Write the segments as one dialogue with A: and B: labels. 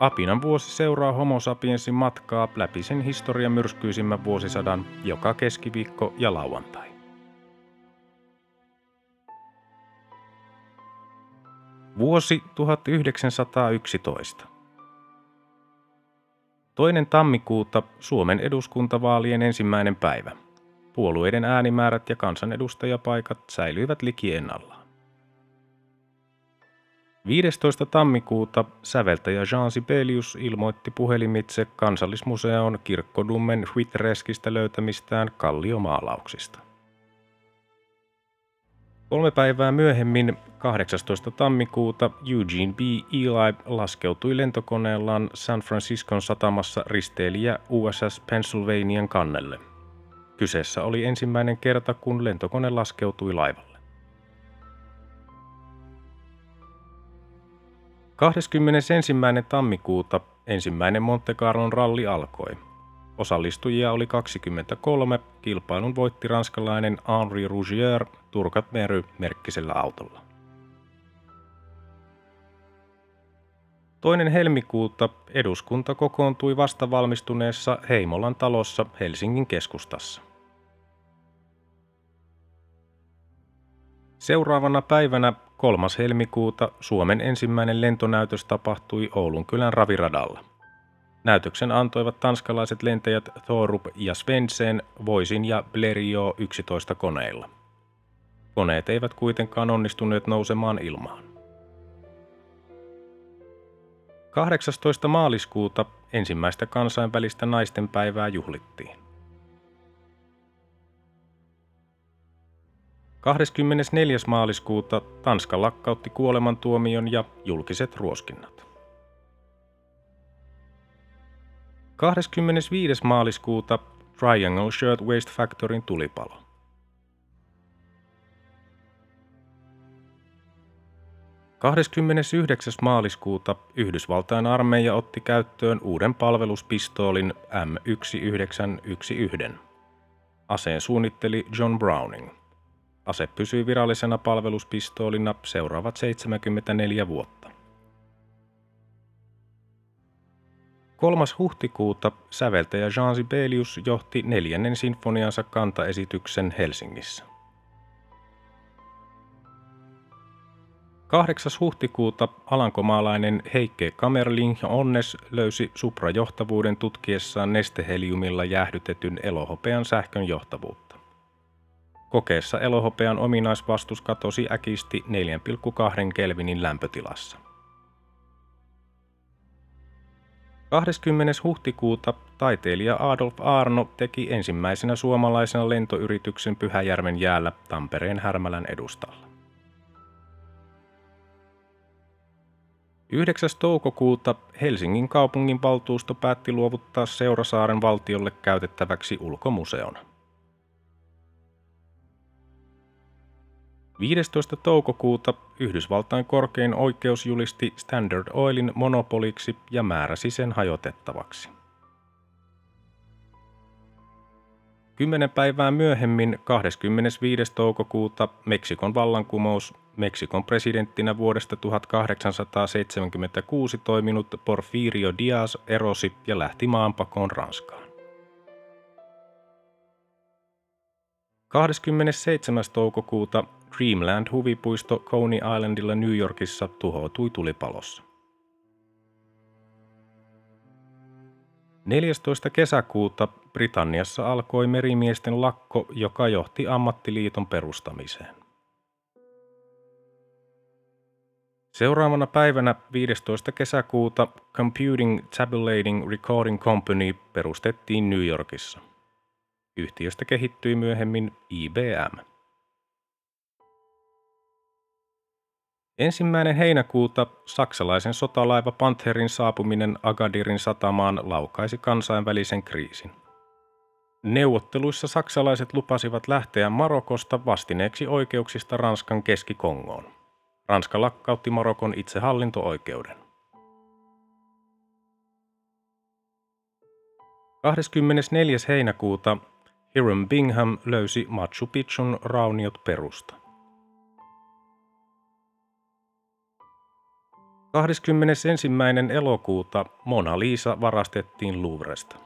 A: Apinan vuosi seuraa homo sapiensin matkaa läpi sen historian myrskyisimmän vuosisadan joka keskiviikko ja lauantai. Vuosi 1911. Toinen tammikuuta Suomen eduskuntavaalien ensimmäinen päivä. Puolueiden äänimäärät ja kansanedustajapaikat säilyivät liki ennallaan. 15. tammikuuta säveltäjä Jean Sibelius ilmoitti puhelimitse kansallismuseon kirkkodummen Huitreskistä löytämistään kalliomaalauksista. Kolme päivää myöhemmin, 18. tammikuuta, Eugene B. Eli laskeutui lentokoneellaan San Franciscon satamassa risteilijä USS Pennsylvanian kannelle. Kyseessä oli ensimmäinen kerta, kun lentokone laskeutui laivalle. 21. tammikuuta ensimmäinen Monte Carlon ralli alkoi. Osallistujia oli 23, kilpailun voitti ranskalainen Henri Rougier Turkat Mery merkkisellä autolla. Toinen helmikuuta eduskunta kokoontui vasta valmistuneessa Heimolan talossa Helsingin keskustassa. Seuraavana päivänä 3. helmikuuta Suomen ensimmäinen lentonäytös tapahtui Oulun kylän raviradalla. Näytöksen antoivat tanskalaiset lentäjät Thorup ja Svensson Voisin ja Blériot 11 koneilla. Koneet eivät kuitenkaan onnistuneet nousemaan ilmaan. 18. maaliskuuta ensimmäistä kansainvälistä naistenpäivää juhlittiin. 24. maaliskuuta Tanska lakkautti kuolemantuomion ja julkiset ruoskinnat. 25. maaliskuuta Triangle Shirtwaist Factoryn tulipalo. 29. maaliskuuta Yhdysvaltain armeija otti käyttöön uuden palveluspistoolin M1911. Aseen suunnitteli John Browning. Ase pysyi virallisena palveluspistoolina seuraavat 74 vuotta. 3. huhtikuuta säveltäjä Jean Sibelius johti neljännen sinfoniansa kantaesityksen Helsingissä. 8. huhtikuuta alankomaalainen Heikke Kamerling Onnes löysi suprajohtavuuden tutkiessaan nesteheliumilla jäähdytetyn elohopean sähkön johtavuutta. Kokeessa elohopean ominaisvastus katosi äkisti 4,2 Kelvinin lämpötilassa. 20. huhtikuuta taiteilija Adolf Arno teki ensimmäisenä suomalaisena lentoyrityksen Pyhäjärven jäällä Tampereen Härmälän edustalla. 9. toukokuuta Helsingin kaupungin valtuusto päätti luovuttaa Seurasaaren valtiolle käytettäväksi ulkomuseon. 15. toukokuuta Yhdysvaltain korkein oikeus julisti Standard Oilin monopoliksi ja määräsi sen hajotettavaksi. Kymmenen päivää myöhemmin, 25. toukokuuta, Meksikon vallankumous Meksikon presidenttinä vuodesta 1876 toiminut Porfirio Diaz erosi ja lähti maanpakoon Ranskaan. 27. toukokuuta Dreamland-huvipuisto Coney Islandilla New Yorkissa tuhoutui tulipalossa. 14. kesäkuuta Britanniassa alkoi merimiesten lakko, joka johti ammattiliiton perustamiseen. Seuraavana päivänä 15. kesäkuuta Computing Tabulating Recording Company perustettiin New Yorkissa. Yhtiöstä kehittyi myöhemmin IBM. Ensimmäinen heinäkuuta saksalaisen sotalaiva Pantherin saapuminen Agadirin satamaan laukaisi kansainvälisen kriisin. Neuvotteluissa saksalaiset lupasivat lähteä Marokosta vastineeksi oikeuksista Ranskan keskikongoon. Ranska lakkautti Marokon itsehallinto-oikeuden. 24. heinäkuuta Hiram Bingham löysi Machu Picchun rauniot perusta. 21. elokuuta Mona Lisa varastettiin Louvresta.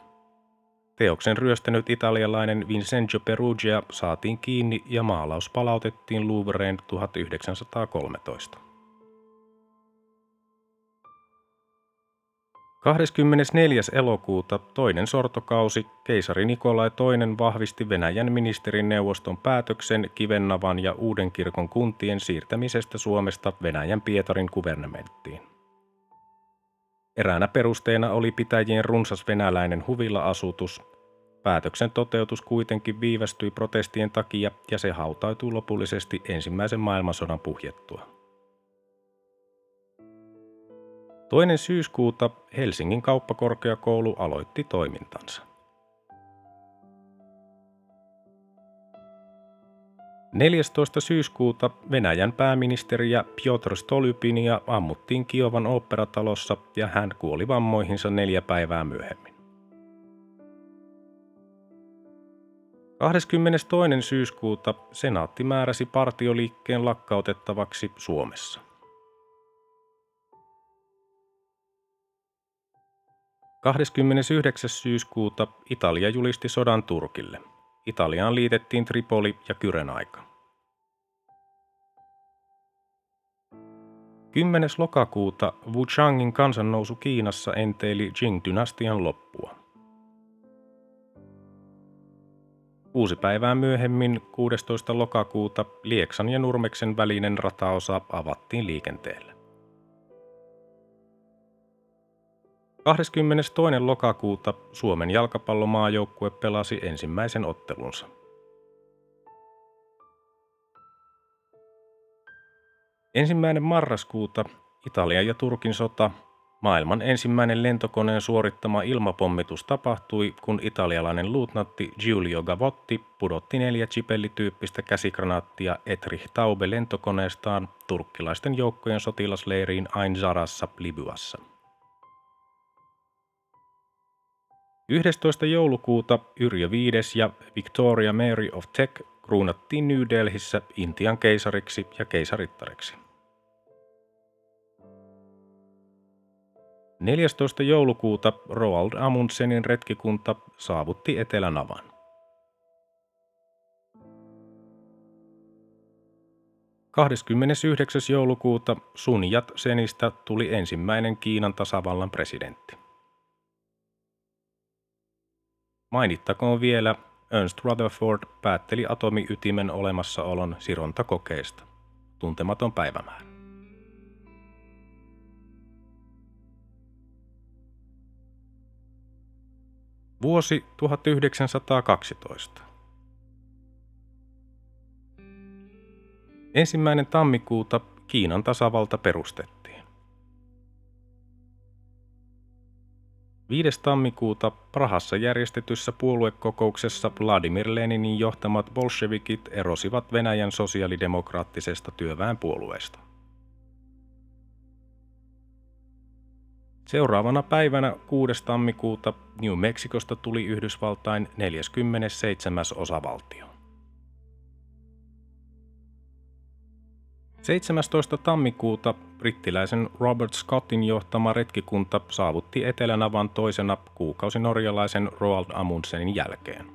A: Teoksen ryöstänyt italialainen Vincenzo Perugia saatiin kiinni ja maalaus palautettiin Louvreen 1913. 24. elokuuta toinen sortokausi keisari Nikolai II vahvisti Venäjän ministerineuvoston päätöksen Kivennavan ja Uudenkirkon kuntien siirtämisestä Suomesta Venäjän Pietarin kuvernementtiin. Eräänä perusteena oli pitäjien runsas venäläinen huvila-asutus. Päätöksen toteutus kuitenkin viivästyi protestien takia ja se hautautui lopullisesti ensimmäisen maailmansodan puhjettua. Toinen syyskuuta Helsingin kauppakorkeakoulu aloitti toimintansa. 14. syyskuuta Venäjän pääministeriä Piotr Stolypinia ammuttiin Kiovan oopperatalossa ja hän kuoli vammoihinsa neljä päivää myöhemmin. 22. syyskuuta senaatti määräsi partioliikkeen lakkautettavaksi Suomessa. 29. syyskuuta Italia julisti sodan Turkille. Italiaan liitettiin Tripoli ja Kyrenaika. 10. lokakuuta Wuchangin kansannousu Kiinassa enteili Jing-dynastian loppua. Kuusi päivää myöhemmin, 16. lokakuuta, Lieksan ja Nurmeksen välinen rataosa avattiin liikenteelle. 22. lokakuuta Suomen jalkapallomaajoukkue pelasi ensimmäisen ottelunsa. Ensimmäinen marraskuuta Italia ja Turkin sota, maailman ensimmäinen lentokoneen suorittama ilmapommitus tapahtui, kun italialainen luutnantti Giulio Gavotti pudotti neljä chipellityyppistä käsikranaattia Etrich Taube lentokoneestaan turkkilaisten joukkojen sotilasleiriin Ain Zarassa Libyassa. 11. joulukuuta Yrjö V ja Victoria Mary of Teck kruunattiin New Delhissä Intian keisariksi ja keisarittariksi. 14. joulukuuta Roald Amundsenin retkikunta saavutti Etelänavan. Kahdeskymmenesyhdeksäs joulukuuta Sun Yat-senistä tuli ensimmäinen Kiinan tasavallan presidentti. Mainittakoon vielä, Ernst Rutherford päätteli atomiytimen olemassaolon sirontakokeesta. Tuntematon päivämäärä. Vuosi 1912. Ensimmäinen tammikuuta Kiinan tasavalta perustettiin. 5. tammikuuta Prahassa järjestetyssä puoluekokouksessa Vladimir Leninin johtamat bolshevikit erosivat Venäjän sosiaalidemokraattisesta työväenpuolueesta. Seuraavana päivänä 6. tammikuuta New Mexicosta tuli Yhdysvaltain 47. osavaltio. 17. tammikuuta brittiläisen Robert Scottin johtama retkikunta saavutti Etelänavan toisena kuukausi norjalaisen Roald Amundsenin jälkeen.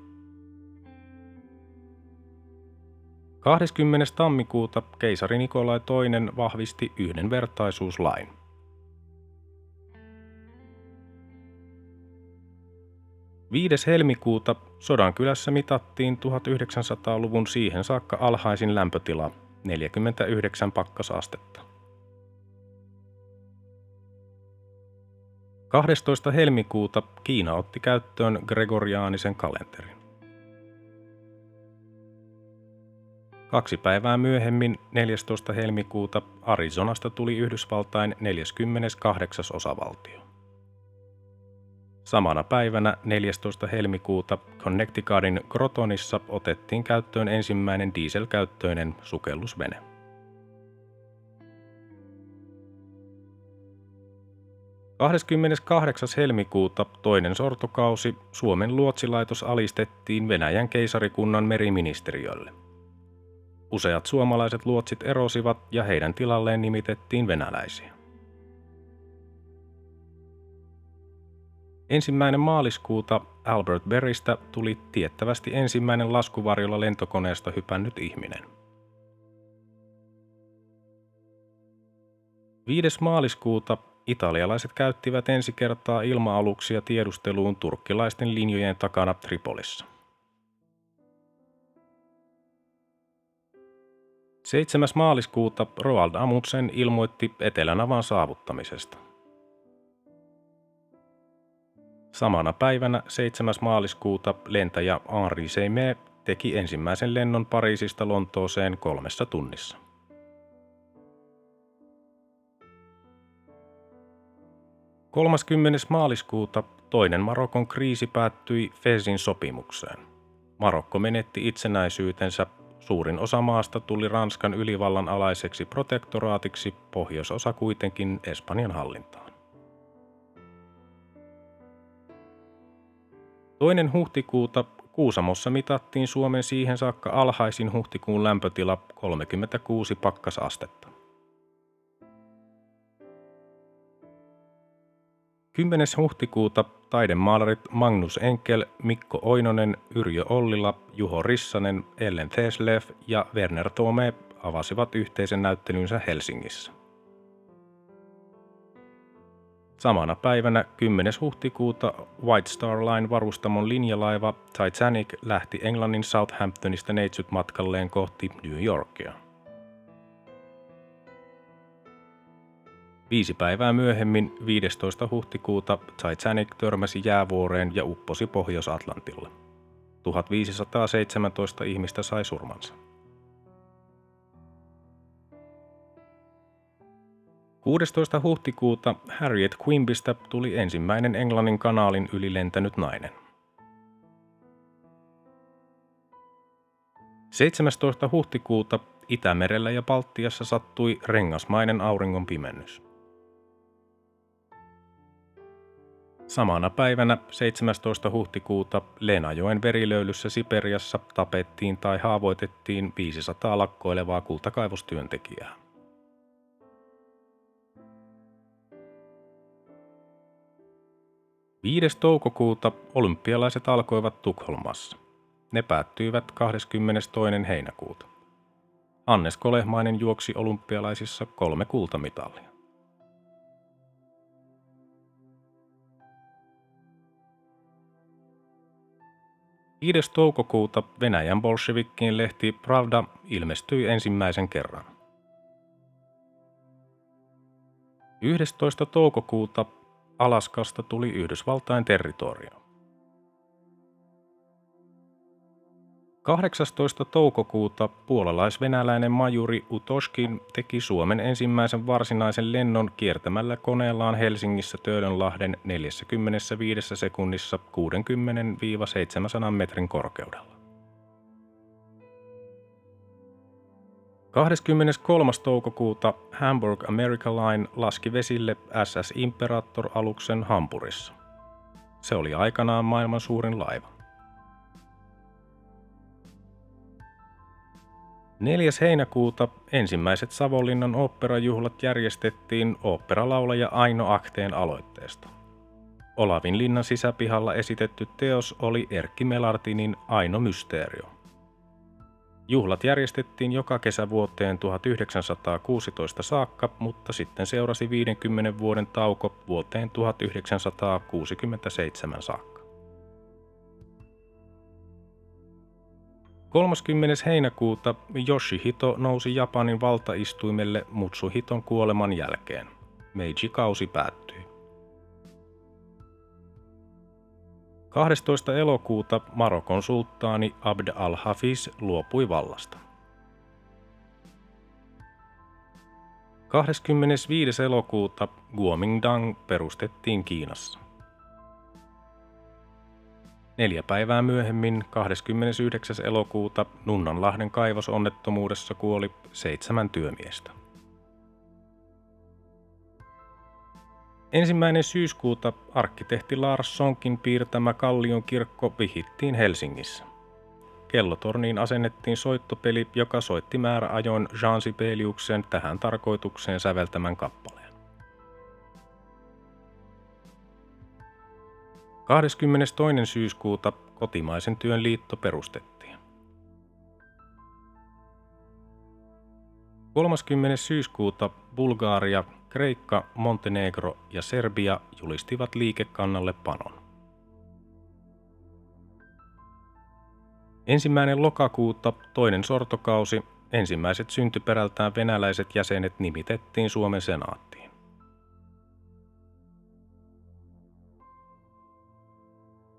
A: 20. tammikuuta keisari Nikolai II vahvisti yhdenvertaisuuslain. Viides helmikuuta Sodankylässä mitattiin 1900-luvun siihen saakka alhaisin lämpötila 49 pakkasastetta. 12. helmikuuta Kiina otti käyttöön gregoriaanisen kalenterin. Kaksi päivää myöhemmin, 14. helmikuuta, Arizonasta tuli Yhdysvaltain 48. osavaltio. Samana päivänä 14. helmikuuta Connecticutin Grotonissa otettiin käyttöön ensimmäinen dieselkäyttöinen sukellusvene. ...28. helmikuuta toinen sortokausi Suomen luotsilaitos alistettiin Venäjän keisarikunnan meriministeriölle. Useat suomalaiset luotsit erosivat ja heidän tilalleen nimitettiin venäläisiä. Ensimmäinen maaliskuuta Albert Berrystä tuli tiettävästi ensimmäinen laskuvarjolla lentokoneesta hypännyt ihminen. 5. maaliskuuta italialaiset käyttivät ensi kertaa ilma-aluksia tiedusteluun turkkilaisten linjojen takana Tripolissa. 7. maaliskuuta Roald Amundsen ilmoitti Etelänavan saavuttamisesta. Samana päivänä 7. maaliskuuta lentäjä Henri Seymour teki ensimmäisen lennon Pariisista Lontooseen kolmessa tunnissa. Kolmaskymmenes maaliskuuta toinen Marokon kriisi päättyi Fezin sopimukseen. Marokko menetti itsenäisyytensä, suurin osa maasta tuli Ranskan ylivallan alaiseksi protektoraatiksi, pohjoisosa kuitenkin Espanjan hallintaan. Toinen huhtikuuta Kuusamossa mitattiin Suomen siihen saakka alhaisin huhtikuun lämpötila 36 pakkasastetta. 10. huhtikuuta taidemaalarit Magnus Enkel, Mikko Oinonen, Yrjö Ollila, Juho Rissanen, Ellen Theslev ja Werner Tome avasivat yhteisen näyttelynsä Helsingissä. Samana päivänä 10. huhtikuuta White Star Line varustamon linjalaiva Titanic lähti Englannin Southamptonista neitsyt matkalleen kohti New Yorkia. Viisi päivää myöhemmin, 15. huhtikuuta, Titanic törmäsi jäävuoreen ja upposi Pohjois-Atlantilla. 1517 ihmistä sai surmansa. 16. huhtikuuta Harriet Quimbistä tuli ensimmäinen Englannin kanaalin yli lentänyt nainen. 17. huhtikuuta Itämerellä ja Baltiassa sattui rengasmainen auringon pimennys. Samana päivänä 17. huhtikuuta Lenajoen verilöylyssä Siperiassa tapettiin tai haavoitettiin 500 lakkoilevaa kultakaivostyöntekijää. 5. toukokuuta olympialaiset alkoivat Tukholmassa. Ne päättyivät 22. heinäkuuta. Annes Kolehmainen juoksi olympialaisissa kolme kultamitalia. Viides toukokuuta Venäjän bolshevikkien lehti Pravda ilmestyi ensimmäisen kerran. 11. toukokuuta Alaskasta tuli Yhdysvaltain territorio. 18. toukokuuta puolalais-venäläinen majuri Utoshkin teki Suomen ensimmäisen varsinaisen lennon kiertämällä koneellaan Helsingissä Töölönlahden 45 sekunnissa 60-700 metrin korkeudella. 23. toukokuuta Hamburg America Line laski vesille SS Imperator-aluksen Hampurissa. Se oli aikanaan maailman suurin laiva. 4. heinäkuuta ensimmäiset Savonlinnan oopperajuhlat järjestettiin oopperalaulaja Aino Akteen aloitteesta. Olavin linnan sisäpihalla esitetty teos oli Erkki Melartinin Aino Mysteerio. Juhlat järjestettiin joka kesä vuoteen 1916 saakka, mutta sitten seurasi 50 vuoden tauko vuoteen 1967 saakka. 30. heinäkuuta Yoshihito nousi Japanin valtaistuimelle Mutsuhiton kuoleman jälkeen. Meiji-kausi päättyi. 12. elokuuta Marokon sulttaani Abd al-Hafiz luopui vallasta. 25. elokuuta Guomindang perustettiin Kiinassa. Neljä päivää myöhemmin, 29. elokuuta, Nunnanlahden kaivosonnettomuudessa kuoli seitsemän työmiestä. Ensimmäinen syyskuuta arkkitehti Lars Sonkin piirtämä Kallion kirkko vihittiin Helsingissä. Kellotorniin asennettiin soittopeli, joka soitti määräajoin Jean Sibeliuksen tähän tarkoitukseen säveltämän kappaleen. 22. syyskuuta kotimaisen työn liitto perustettiin. 30. syyskuuta Bulgaaria, Kreikka, Montenegro ja Serbia julistivat liikekannalle panon. Ensimmäinen lokakuuta, toinen sortokausi, ensimmäiset syntyperältään venäläiset jäsenet nimitettiin Suomen senaattiin.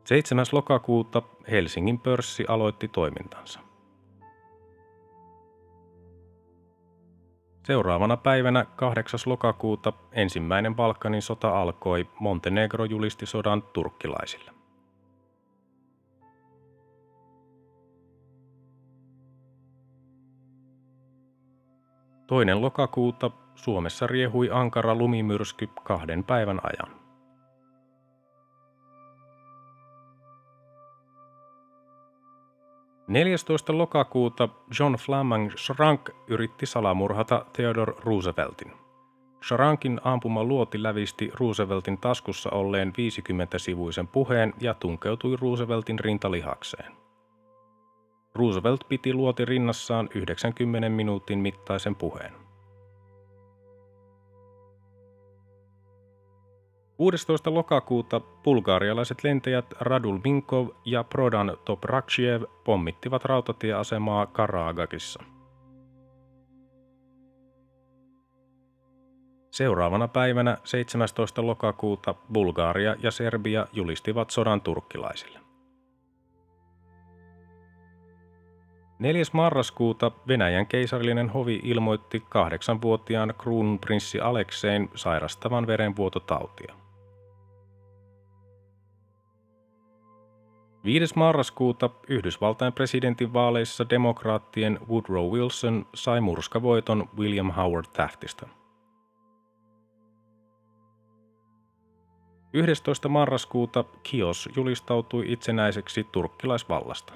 A: Seitsemäs lokakuuta Helsingin pörssi aloitti toimintansa. Seuraavana päivänä 8. lokakuuta ensimmäinen Balkanin sota alkoi, Montenegro julisti sodan turkkilaisille. Toinen lokakuuta Suomessa riehui ankara lumimyrsky kahden päivän ajan. Neljästoista lokakuuta John Flamang Schrank yritti salamurhata Theodore Rooseveltin. Schrankin ampuma luoti lävisti Rooseveltin taskussa olleen 50-sivuisen puheen ja tunkeutui Rooseveltin rintalihakseen. Roosevelt piti luoti rinnassaan 90 minuutin mittaisen puheen. 16. lokakuuta bulgaarialaiset lentäjät Radul Minkov ja Prodan Toprakshiev pommittivat rautatieasemaa Karagakissa. Seuraavana päivänä 17. lokakuuta Bulgaaria ja Serbia julistivat sodan turkkilaisille. 4. marraskuuta Venäjän keisarillinen hovi ilmoitti kahdeksanvuotiaan kruununprinssi Aleksein sairastavan verenvuototautia. 5. marraskuuta Yhdysvaltain presidentin vaaleissa demokraattien Woodrow Wilson sai murskavoiton William Howard Taftista. 11. marraskuuta Kios julistautui itsenäiseksi turkkilaisvallasta.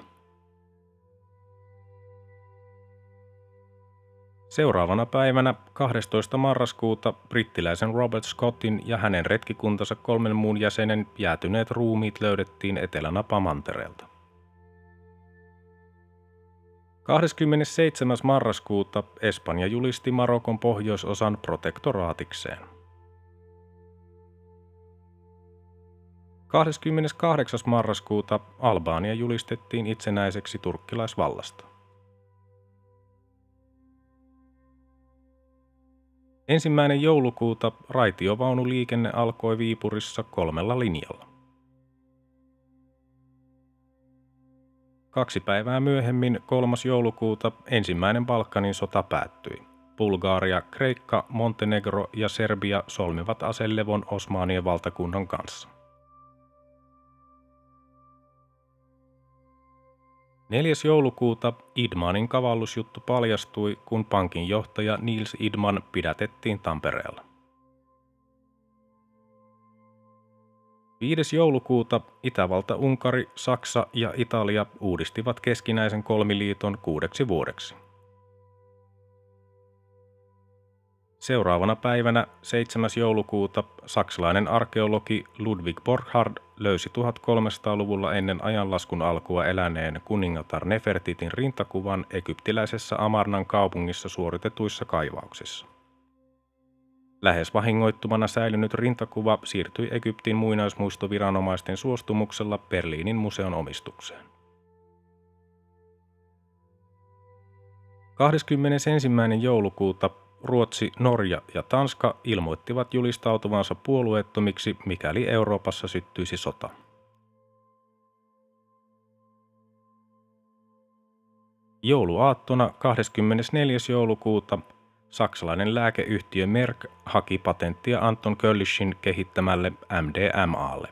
A: Seuraavana päivänä 12. marraskuuta brittiläisen Robert Scottin ja hänen retkikuntansa kolmen muun jäsenen jäätyneet ruumiit löydettiin Etelänapa-mantereelta. 27. marraskuuta Espanja julisti Marokon pohjoisosan protektoraatikseen. 28. marraskuuta Albania julistettiin itsenäiseksi turkkilaisvallasta. Ensimmäinen joulukuuta raitiovaunuliikenne alkoi Viipurissa kolmella linjalla. Kaksi päivää myöhemmin, 3. joulukuuta, ensimmäinen Balkanin sota päättyi. Bulgaria, Kreikka, Montenegro ja Serbia solmivat aselevon Osmaanien valtakunnan kanssa. 4. joulukuuta Idmanin kavallusjuttu paljastui, kun pankin johtaja Niels Idman pidätettiin Tampereella. 5. joulukuuta Itävalta-Unkari, Saksa ja Italia uudistivat keskinäisen kolmiliiton kuudeksi vuodeksi. Seuraavana päivänä 7. joulukuuta saksalainen arkeologi Ludwig Borchardt löysi 1300-luvulla ennen ajanlaskun alkua eläneen kuningatar Nefertitin rintakuvan egyptiläisessä Amarnan kaupungissa suoritetuissa kaivauksissa. Lähes vahingoittumana säilynyt rintakuva siirtyi Egyptin muinaismuistoviranomaisten suostumuksella Berliinin museon omistukseen. 21. joulukuuta Ruotsi, Norja ja Tanska ilmoittivat julistautuvansa puolueettomiksi, mikäli Euroopassa syttyisi sota. Jouluaattona 24. joulukuuta saksalainen lääkeyhtiö Merck haki patenttia Anton Köllischin kehittämälle MDMAlle.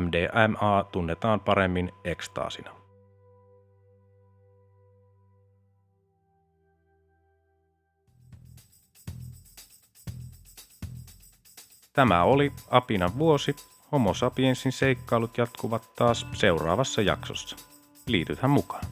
A: MDMA tunnetaan paremmin ekstaasina. Tämä oli Apinan vuosi. Homo sapiensin seikkailut jatkuvat taas seuraavassa jaksossa. Liitythän mukaan.